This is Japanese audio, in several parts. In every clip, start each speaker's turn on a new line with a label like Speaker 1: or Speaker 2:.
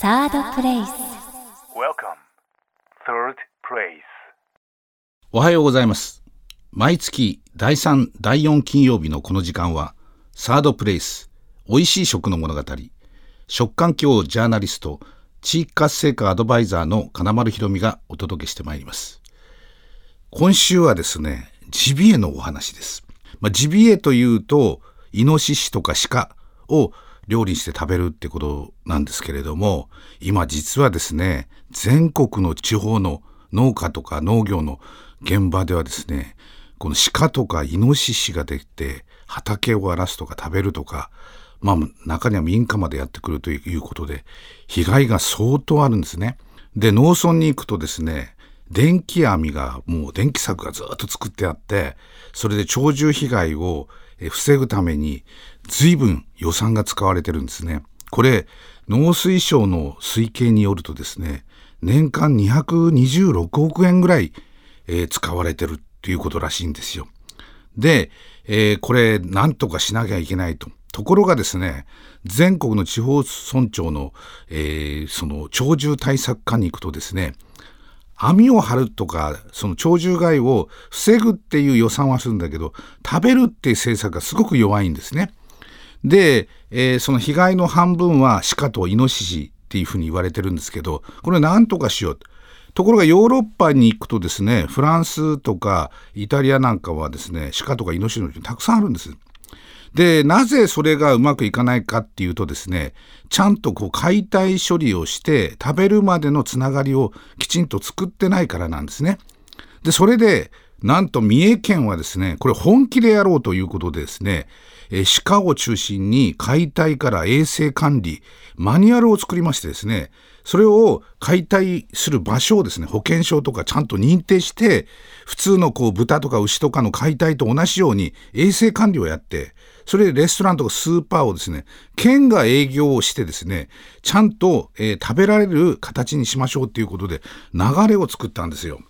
Speaker 1: サードプレイス
Speaker 2: Welcome. Third place.
Speaker 3: おはようございます。毎月第3、第4金曜日のこの時間は、サードプレイス、美味しい食の物語、食環境ジャーナリスト、地域活性化アドバイザーの金丸ひろみがお届けしてまいります。今週はですね、ジビエのお話です。まあ、ジビエというと、イノシシとか鹿を料理して食べるってことなんですけれども、今実はですね、全国の地方の農家とか農業の現場ではですね、この鹿とかイノシシができて畑を荒らすとか食べるとか、まあ中には民家までやってくるということで、被害が相当あるんですね。で、農村に行くとですね、電気網がもう電気柵がずっと作ってあって、それで鳥獣被害を防ぐために随分予算が使われてるんですね。これ、農水省の推計によるとですね、年間226億円ぐらい、えー使われてるっていうことらしいんですよ。で、えーこれなんとかしなきゃいけないと。ところがですね、全国の地方村長の、えーその鳥獣対策課に行くとですね、網を張るとか、その鳥獣害を防ぐっていう予算はするんだけど、食べるっていう政策がすごく弱いんですね。で、えーその被害の半分は鹿とイノシシっていうふうに言われてるんですけど、これなんとかしようと。ところがヨーロッパに行くとですね、フランスとかイタリアなんかはですね、鹿とかイノシシのたくさんあるんです。で、なぜそれがうまくいかないかっていうとですね、ちゃんとこう解体処理をして食べるまでのつながりをきちんと作ってないからなんですね。で、それで、なんと三重県はですね、これ本気でやろうということでですね、え鹿を中心に解体から衛生管理、マニュアルを作りましてですね、それを解体する場所をですね、保健所とかちゃんと認定して、普通のこう豚とか牛とかの解体と同じように衛生管理をやって、それでレストランとかスーパーをですね、県が営業をしてですね、ちゃんと、えー食べられる形にしましょうっていうことで流れを作ったんですよ。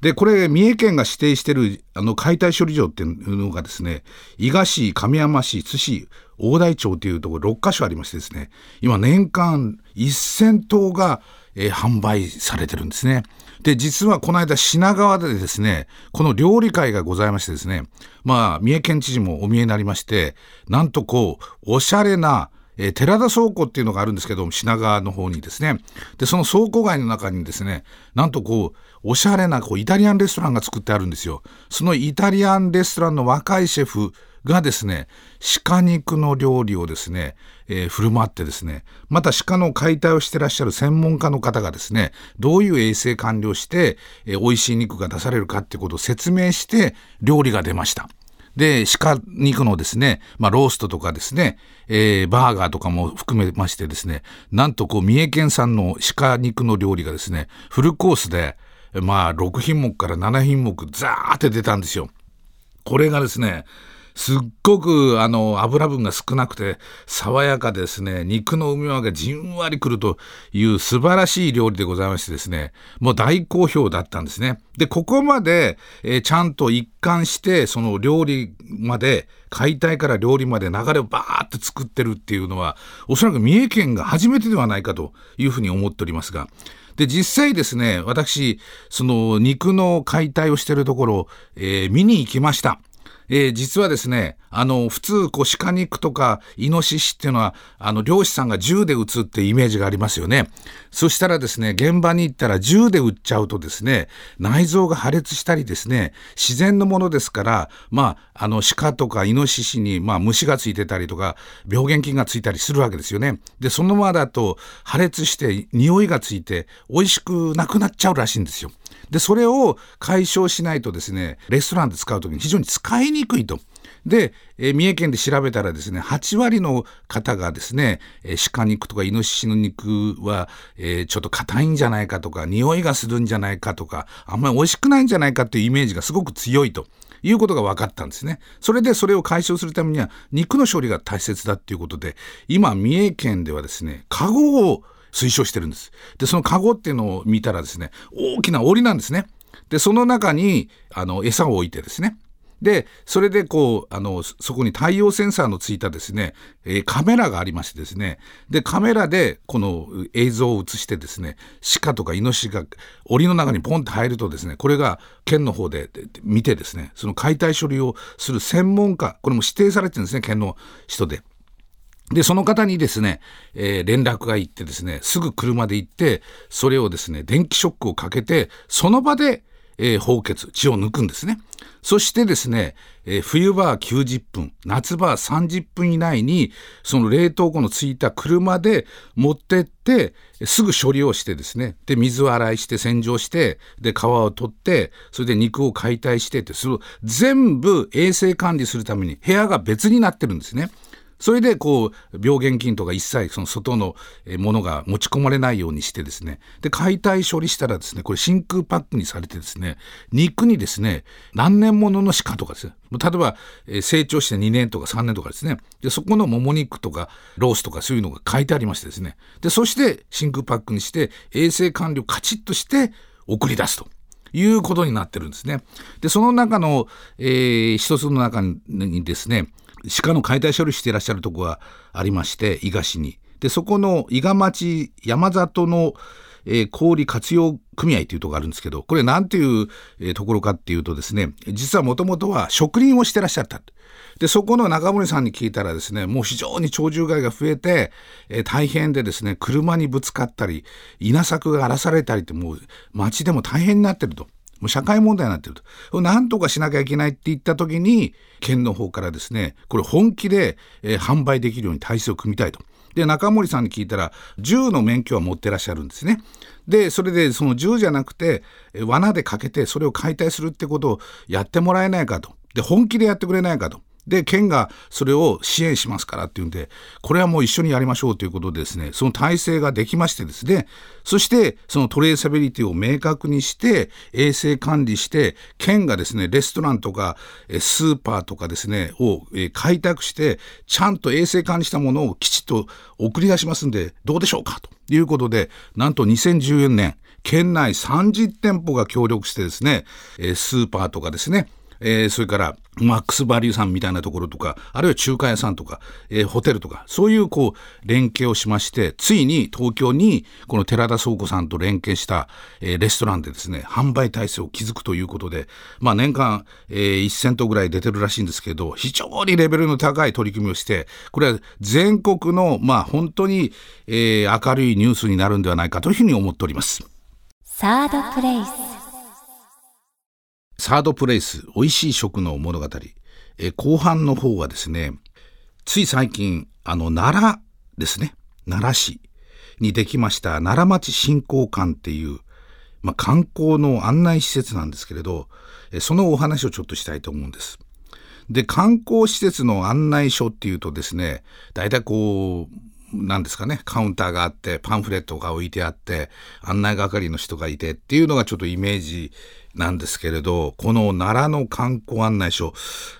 Speaker 3: で、これ、三重県が指定している、あの、解体処理場っていうのがですね、伊賀市、亀山市、津市、大台町というところ6カ所ありましてですね、今年間1000頭が、えー販売されてるんですね。で、実はこの間品川でですね、この料理会がございましてですね、まあ、三重県知事もお見えになりまして、なんとこう、おしゃれな、えー寺田倉庫っていうのがあるんですけども品川の方にですねでその倉庫街の中にですねなんとこうおしゃれなこうイタリアンレストランが作ってあるんですよそのイタリアンレストランの若いシェフがですね鹿肉の料理をですね、えー振る舞ってですねまた鹿の解体をしてらっしゃる専門家の方がですねどういう衛生管理をして、えー美味しい肉が出されるかってことを説明して料理が出ました。で、鹿肉のですね、まあ、ローストとかですね、えーバーガーとかも含めましてですね、なんとこう、三重県産の鹿肉の料理がですね、フルコースで、まあ、6品目から7品目、ザーって出たんですよ。これがですね、すっごくあの油分が少なくて爽やかですね、肉の海がじんわりくるという素晴らしい料理でございましてですね、もう大好評だったんですね。で、ここまで、えーちゃんと一貫してその料理まで、解体から料理まで流れをバーって作ってるっていうのは、おそらく三重県が初めてではないかというふうに思っておりますが、で、実際ですね、私、その肉の解体をしてるところを、えー見に行きました。えー実はですね、あの、普通、こう、鹿肉とか、イノシシっていうのは、あの、漁師さんが銃で撃つっていうイメージがありますよね。そしたらですね、現場に行ったら銃で撃っちゃうとですね、内臓が破裂したりですね、自然のものですから、まあ、あの、鹿とかイノシシに、まあ、虫がついてたりとか、病原菌がついたりするわけですよね。で、そのままだと、破裂して、匂いがついて、美味しくなくなっちゃうらしいんですよ。で、それを解消しないとですね、レストランで使うときに非常に使いにくいと。で、えー三重県で調べたらですね、8割の方がですね、えー鹿肉とかイノシシの肉は、えーちょっと硬いんじゃないかとか、匂いがするんじゃないかとか、あんまり美味しくないんじゃないかっていうイメージがすごく強いと。いうことが分かったんですね。それでそれを解消するためには肉の処理が大切だっていうことで、今三重県ではですね、カゴを推奨してるんです。で、そのカゴっていうのを見たらですね、大きな檻なんですね。で、その中に、あの、餌を置いてですね。でそれでこうあのそこに太陽センサーのついたですね、えー、カメラがありましてですねでカメラでこの映像を映してですね鹿とかイノシシが檻の中にポンって入るとですねこれが県の方で見てですねその解体処理をする専門家これも指定されてるんですね県の人で。で、その方にですね、えー、連絡が行ってですね、すぐ車で行って、それをですね、電気ショックをかけて、その場でえー、放血血を抜くんですねそしてですね、えー、冬場は90分夏場は30分以内にその冷凍庫のついた車で持ってってすぐ処理をしてですねで水洗いして洗浄してで皮を取ってそれで肉を解体してってそれを全部衛生管理するために部屋が別になってるんですね。それでこう病原菌とか一切その外のものが持ち込まれないようにしてですねで解体処理したらですねこれ真空パックにされてですね肉にですね何年ものの鹿とかですね例えば成長して2年とか3年とかですねでそこのもも肉とかロースとかそういうのが書いてありましてですねでそして真空パックにして衛生管理をカチッとして送り出すと。いうことになってるんですね。でその中の、えー、一つの中にですね鹿の解体処理してらっしゃるとこがありまして伊賀市にでそこの伊賀町山里の、えー、氷活用組合というとこがあるんですけどこれ何ていう、えー、ところかっていうとですね実はもともとは植林をしてらっしゃったでそこの中森さんに聞いたらですねもう非常に鳥獣害が増えて、えー、大変でですね車にぶつかったり稲作が荒らされたりってもう町でも大変になってると。もう社会問題になってると。なんとかしなきゃいけないって言った時に、県の方からですね、これ本気で、えー、販売できるように体制を組みたいと。で、中森さんに聞いたら、銃の免許は持ってらっしゃるんですね。で、それでその銃じゃなくて、罠でかけてそれを解体するってことをやってもらえないかと。で、本気でやってくれないかと。で県がそれを支援しますからっていうんでこれはもう一緒にやりましょうということでですね。その体制ができましてですね。そしてそのトレーサビリティを明確にして衛生管理して県がですねレストランとかスーパーとかですねを開拓してちゃんと衛生管理したものをきちっと送り出しますんでどうでしょうかということでなんと2014年県内30店舗が協力してですねスーパーとかですねえー、それからマックスバリューさんみたいなところとかあるいは中華屋さんとか、えー、ホテルとかそういうこう連携をしましてついに東京にこの寺田倉庫さんと連携した、えー、レストランでですね販売体制を築くということで、まあ、年間、えー、1000頭ぐらい出てるらしいんですけど非常にレベルの高い取り組みをしてこれは全国のまあ本当に、えー、明るいニュースになるんではないかというふうに思っております。
Speaker 1: サードプレイス
Speaker 3: サードプレイス、美味しい食の物語。え後半の方はですね、つい最近、あの、奈良ですね。奈良市にできました奈良町振興館っていう、まあ、観光の案内施設なんですけれど、そのお話をちょっとしたいと思うんです。で、観光施設の案内書っていうとですね、大体こう、なんですかね、カウンターがあって、パンフレットが置いてあって、案内係の人がいてっていうのがちょっとイメージなんですけれど、この奈良の観光案内所、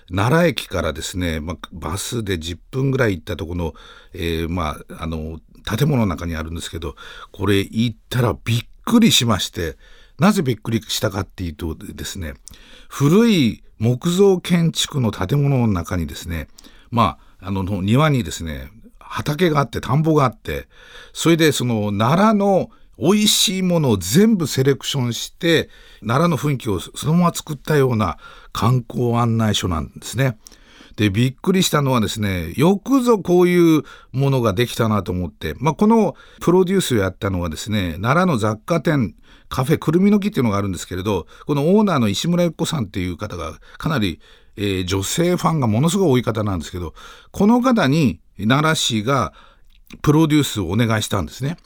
Speaker 3: 奈良駅からですね、ま、バスで10分ぐらい行ったところの、えー、まあ、あの、建物の中にあるんですけど、これ行ったらびっくりしまして、なぜびっくりしたかっていうとですね、古い木造建築の建物の中にですね、まあ、あの、庭にですね、畑があって、田んぼがあって、それでその奈良の美味しいものを全部セレクションして奈良の雰囲気をそのまま作ったような観光案内所なんですね。でびっくりしたのはですねよくぞこういうものができたなと思って、まあ、このプロデュースをやったのはですね奈良の雑貨店カフェくるみの木っていうのがあるんですけれどこのオーナーの石村由子さんっていう方がかなり、えー、女性ファンがものすごい多い方なんですけどこの方に奈良市がプロデュースをお願いしたんですね。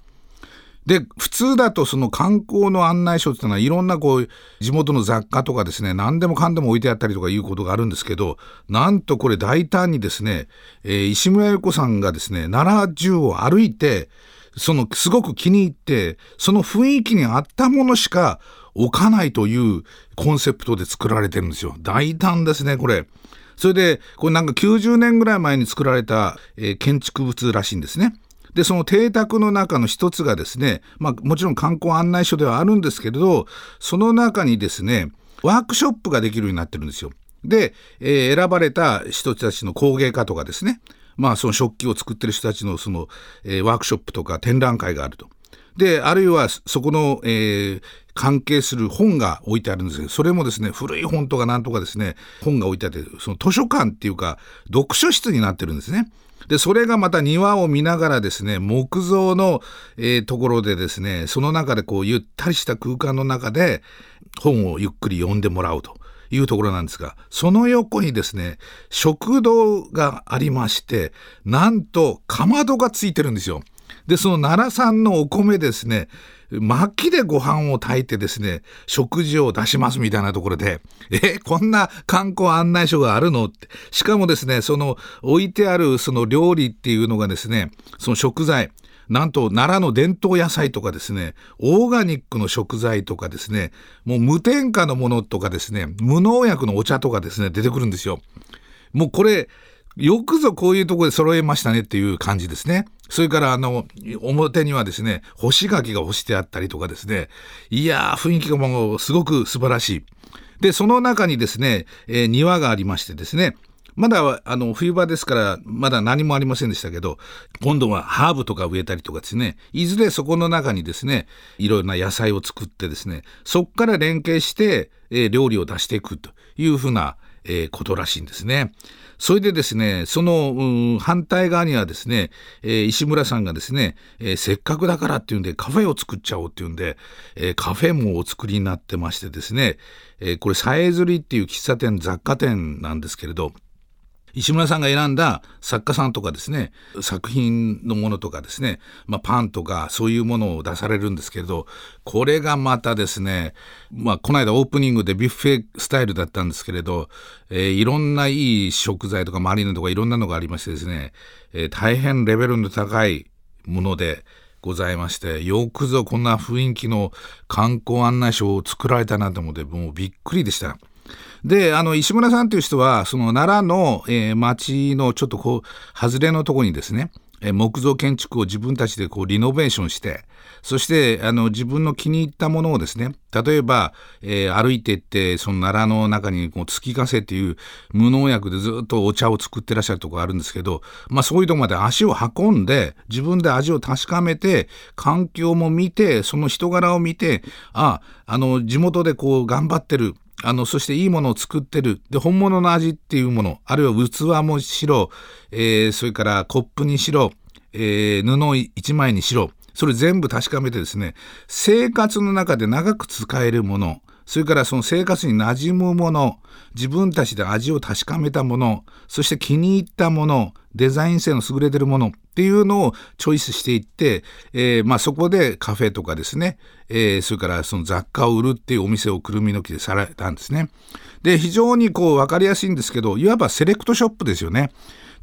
Speaker 3: で普通だとその観光の案内所っていうのはいろんなこう地元の雑貨とかですね何でもかんでも置いてあったりとかいうことがあるんですけどなんとこれ大胆にですね、えー、石村由子さんがですね奈良中を歩いてそのすごく気に入ってその雰囲気に合ったものしか置かないというコンセプトで作られてるんですよ大胆ですねこれ。それでこれなんか90年ぐらい前に作られた、えー、建築物らしいんですね。でその邸宅の中の一つがですね、まあ、もちろん観光案内所ではあるんですけれどその中にですねワークショップができるようになってるんですよ。で、えー選ばれた人たちの工芸家とかですね、まあその食器を作ってる人たちのその、えーワークショップとか展覧会があると。で、あるいはそこの、えー関係する本が置いてあるんですけど、それもですね、古い本とかなんとかですね、本が置いてあって、その図書館っていうか、読書室になってるんですね。で、それがまた庭を見ながらですね、木造の、えーところでですね、その中でこう、ゆったりした空間の中で、本をゆっくり読んでもらうと。いうところなんですが、その横にですね、食堂がありまして、なんと、かまどがついてるんですよ。で、その奈良産のお米ですね、薪でご飯を炊いてですね、食事を出しますみたいなところで、え、こんな観光案内所があるの？って。しかもですね、その置いてあるその料理っていうのがですね、その食材、なんと奈良の伝統野菜とかですね、オーガニックの食材とかですね、もう無添加のものとかですね、無農薬のお茶とかですね、出てくるんですよ。もうこれ、よくぞこういうところで揃えましたねっていう感じですね。それからあの、表にはですね、干し柿が干してあったりとかですね、いやー、雰囲気がもうすごく素晴らしい。で、その中にですね、えー庭がありましてですね、まだあの冬場ですからまだ何もありませんでしたけど今度はハーブとか植えたりとかですねいずれそこの中にですねいろいろな野菜を作ってですねそこから連携して、えー料理を出していくというふうな、えーことらしいんですね。それでですね、その、反対側にはですね、えー石村さんがですね、えーせっかくだからっていうんでカフェを作っちゃおうっていうんで、えーカフェもお作りになってましてですね、えこれ、さえずりっていう喫茶店、雑貨店なんですけれど、石村さんが選んだ作家さんとかですね作品のものとかですね、まあ、パンとかそういうものを出されるんですけれどこれがまたですね、まあ、この間オープニングでビュッフェスタイルだったんですけれど、えーいろんないい食材とかマリネとかいろんなのがありましてですね、えー大変レベルの高いものでございましてよくぞこんな雰囲気の観光案内所を作られたなと思ってもうびっくりでした。であの石村さんという人はその奈良の、えー町のちょっとこう外れのとこにですね、木造建築を自分たちでこうリノベーションしてそしてあの自分の気に入ったものをですね例えば、えー歩いていってその奈良の中にこう月ヶ瀬っていう無農薬でずっとお茶を作ってらっしゃるところあるんですけど、まあ、そういうとこまで足を運んで自分で味を確かめて環境も見てその人柄を見てああの地元でこう頑張ってるあのそしていいものを作ってる。で本物の味っていうもの。あるいは器もしろ、えーそれからコップにしろ、えー布一枚にしろ。それ全部確かめてですね生活の中で長く使えるもの。それからその生活に馴染むもの。自分たちで味を確かめたもの。そして気に入ったもの。デザイン性の優れてるもの。っていうのをチョイスしていって、えーまあ、そこでカフェとかですね、えーそれからその雑貨を売るっていうお店をくるみの木でされたんですね。で非常にこう分かりやすいんですけどいわばセレクトショップですよね。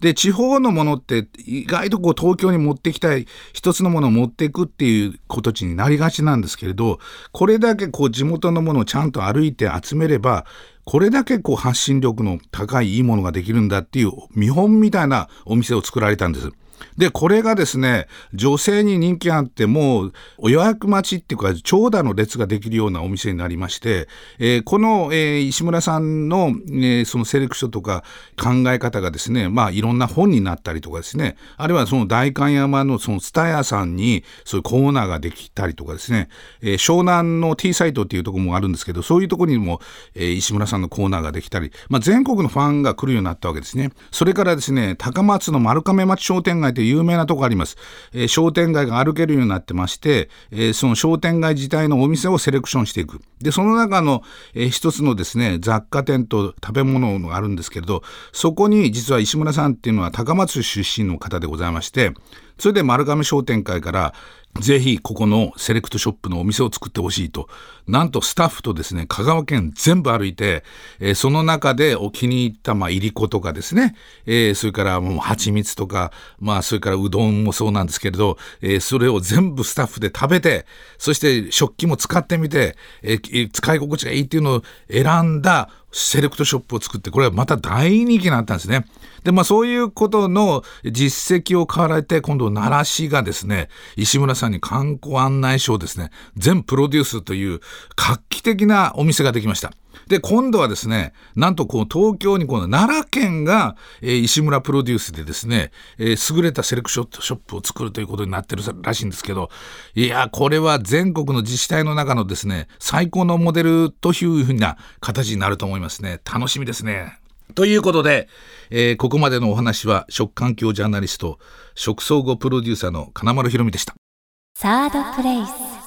Speaker 3: で地方のものって意外とこう東京に持ってきたい一つのものを持っていくっていうことになりがちなんですけれどこれだけこう地元のものをちゃんと歩いて集めればこれだけこう発信力の高いいいものができるんだっていう見本みたいなお店を作られたんです。で、これがですね、女性に人気あって、もう予約待ちっていうか、長蛇の列ができるようなお店になりまして、えーこの、えー石村さんの、えーそのセレクションとか考え方がですね、まあいろんな本になったりとかですね、あるいはその代官山のその蔦屋さんにそういうコーナーができたりとかですね、え湘南の T サイトっていうとこもあるんですけど、そういうとこにも、え石村さんのコーナーができたり、まあ全国のファンが来るようになったわけですね。それからですね、高松の丸亀町商店街という有名なとこあります。えー商店街が歩けるようになってまして、えーその商店街自体のお店をセレクションしていく。で、その中の、えー一つのですね、雑貨店と食べ物があるんですけれど、そこに実は石村さんっていうのは高松出身の方でございまして、それで丸亀商店会から、ぜひここのセレクトショップのお店を作ってほしいと。なんとスタッフとですね、香川県全部歩いて、えーその中でお気に入った、まあ、いりことかですね、えーそれからもう蜂蜜とか、まあ、それからうどんもそうなんですけれど、えーそれを全部スタッフで食べて、そして食器も使ってみて、えー使い心地がいいっていうのを選んだセレクトショップを作って、これはまた大人気になったんですね。で、まあそういうことの実績を買われて、今度奈良市がですね、石村さんに観光案内所をですね、全プロデュースという画期的なお店ができました。で、今度はですね、なんとこう東京にこの奈良県が、えー、石村プロデュースでですね、えー、優れたセレクションショップを作るということになってるらしいんですけど、いや、これは全国の自治体の中のですね、最高のモデルというふうな形になると思いますね。楽しみですね。ということで、えー、ここまでのお話は食環境ジャーナリスト食総合プロデューサーの金丸ひろみでした。
Speaker 1: サードプレイス